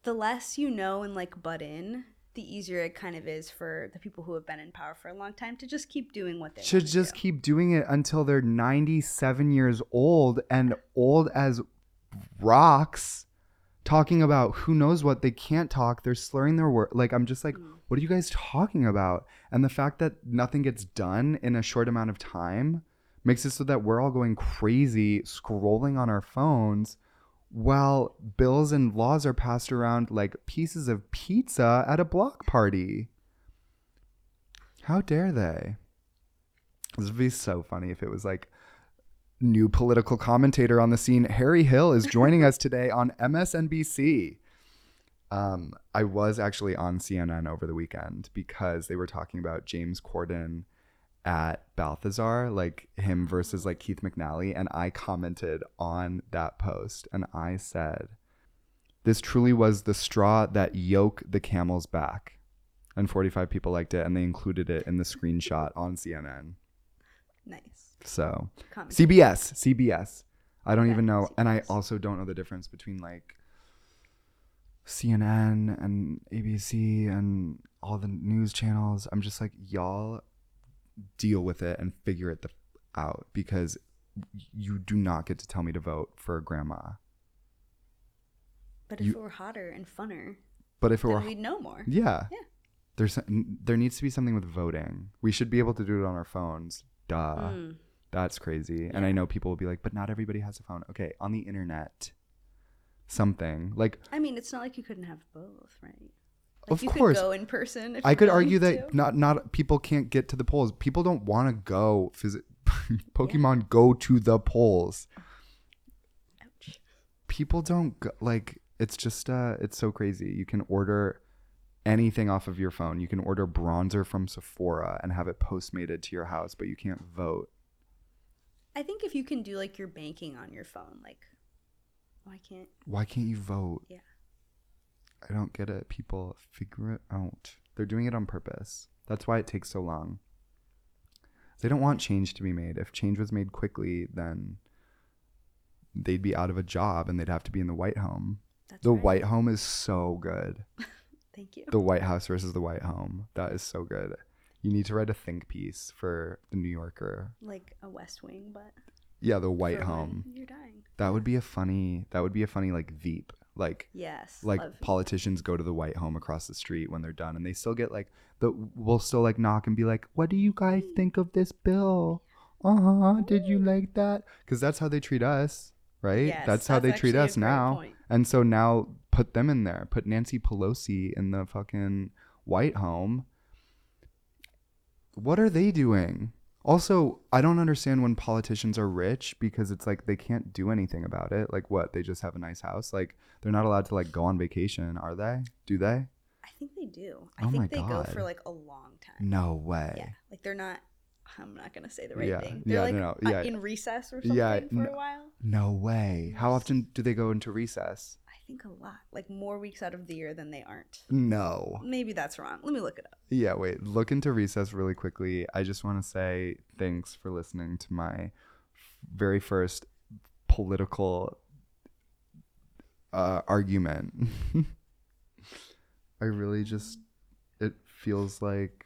Speaker 4: the less you know and like butt in, the easier it kind of is for the people who have been in power for a long time to just keep doing what they
Speaker 2: Should just
Speaker 4: do.
Speaker 2: keep doing it until they're 97 years old and old as rocks talking about who knows what. They can't talk. They're slurring their word like i'm just like mm. what are you guys talking about? And the fact that nothing gets done in a short amount of time makes it so that we're all going crazy scrolling on our phones while bills and laws are passed around like pieces of pizza at a block party how dare they this would be so funny if it was like new political commentator on the scene. Harry Hill is joining us today on MSNBC. Um, I was actually on CNN over the weekend because they were talking about James Corden at Balthazar, like him versus like Keith McNally, and I commented on that post and I said, "This truly was the straw that yoke the camel's back." And 45 people liked it, and they included it in the screenshot on CNN.
Speaker 4: nice.
Speaker 2: So
Speaker 4: Comment.
Speaker 2: CBS, CBS. I don't
Speaker 4: Okay,
Speaker 2: even know, and I also don't know the difference between like CNN and ABC and all the news channels. I'm just like y'all deal with it and figure it the, out because you do not get to tell me to vote for a grandma.
Speaker 4: But if
Speaker 2: you-
Speaker 4: it were hotter and funner,
Speaker 2: But if it were
Speaker 4: we'd know more.
Speaker 2: yeah,
Speaker 4: Yeah.
Speaker 2: there's there needs to be something with voting. We should be able to do it on our phones. Duh.
Speaker 4: Mm.
Speaker 2: That's crazy. And I know people will be like, but not everybody has a phone. Okay, on the internet, something like
Speaker 4: I mean, it's not like you couldn't have both, right? Like
Speaker 2: Of
Speaker 4: you
Speaker 2: course.
Speaker 4: go in person. If
Speaker 2: I could argue that
Speaker 4: to.
Speaker 2: not not people can't get to the polls. People don't want to go visit Pokemon go to the polls.
Speaker 4: Ouch.
Speaker 2: People don't go, like it's just uh it's so crazy. You can order anything off of your phone. You can order bronzer from Sephora and have it postmated to your house, but you can't vote.
Speaker 4: I think if you can do like your banking on your phone, like why can't
Speaker 2: Why can't you vote?
Speaker 4: Yeah.
Speaker 2: I don't get it. People figure it out. They're doing it on purpose. That's why it takes so long. They don't want change to be made. If change was made quickly, then they'd be out of a job and they'd have to be in the White Home.
Speaker 4: that's
Speaker 2: The
Speaker 4: right.
Speaker 2: White Home is so good.
Speaker 4: Thank you.
Speaker 2: The White House versus the White Home. That is so good. You need to write a think piece for the New Yorker.
Speaker 4: Like a West Wing, but
Speaker 2: Yeah, the White Home.
Speaker 4: You're dying.
Speaker 2: That would be a funny. That would be a funny like Veep. Like
Speaker 4: Yes.
Speaker 2: like politicians go to the white home across the street when they're done and they still get like the we'll still like knock and be like what do you guys think of this bill? Uh-huh did you like that? Because that's how they treat us right?
Speaker 4: Yes,
Speaker 2: that's how
Speaker 4: that's
Speaker 2: they treat us now.
Speaker 4: point.
Speaker 2: and so now put them in there. Put nancy pelosi in the fucking white home. What are they doing Also, I don't understand when politicians are rich because it's like they can't do anything about it. Like what? They just have a nice house. Like they're not allowed to like go on vacation, are they? Do they?
Speaker 4: I think they do. I
Speaker 2: Oh my
Speaker 4: think they go for like a long time.
Speaker 2: No way.
Speaker 4: Yeah, like they're not. I'm not gonna say the right
Speaker 2: Yeah,
Speaker 4: thing. They're
Speaker 2: yeah,
Speaker 4: like
Speaker 2: no, no,
Speaker 4: uh,
Speaker 2: yeah.
Speaker 4: in recess or something
Speaker 2: Yeah,
Speaker 4: for a while.
Speaker 2: No way. How often do they go into recess?
Speaker 4: I think a lot, like more weeks out of the year than they aren't.
Speaker 2: No.
Speaker 4: Maybe that's wrong. Let me look it up.
Speaker 2: Yeah, wait. Look into recess really quickly. I just want to say thanks for listening to my very first political uh, argument. I really just, it feels like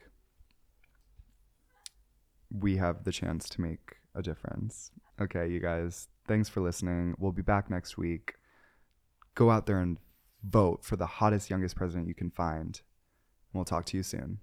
Speaker 2: we have the chance to make a difference. Okay, you guys, thanks for listening. We'll be back next week. Go out there and vote for the hottest, youngest president you can find. And We'll talk to you soon.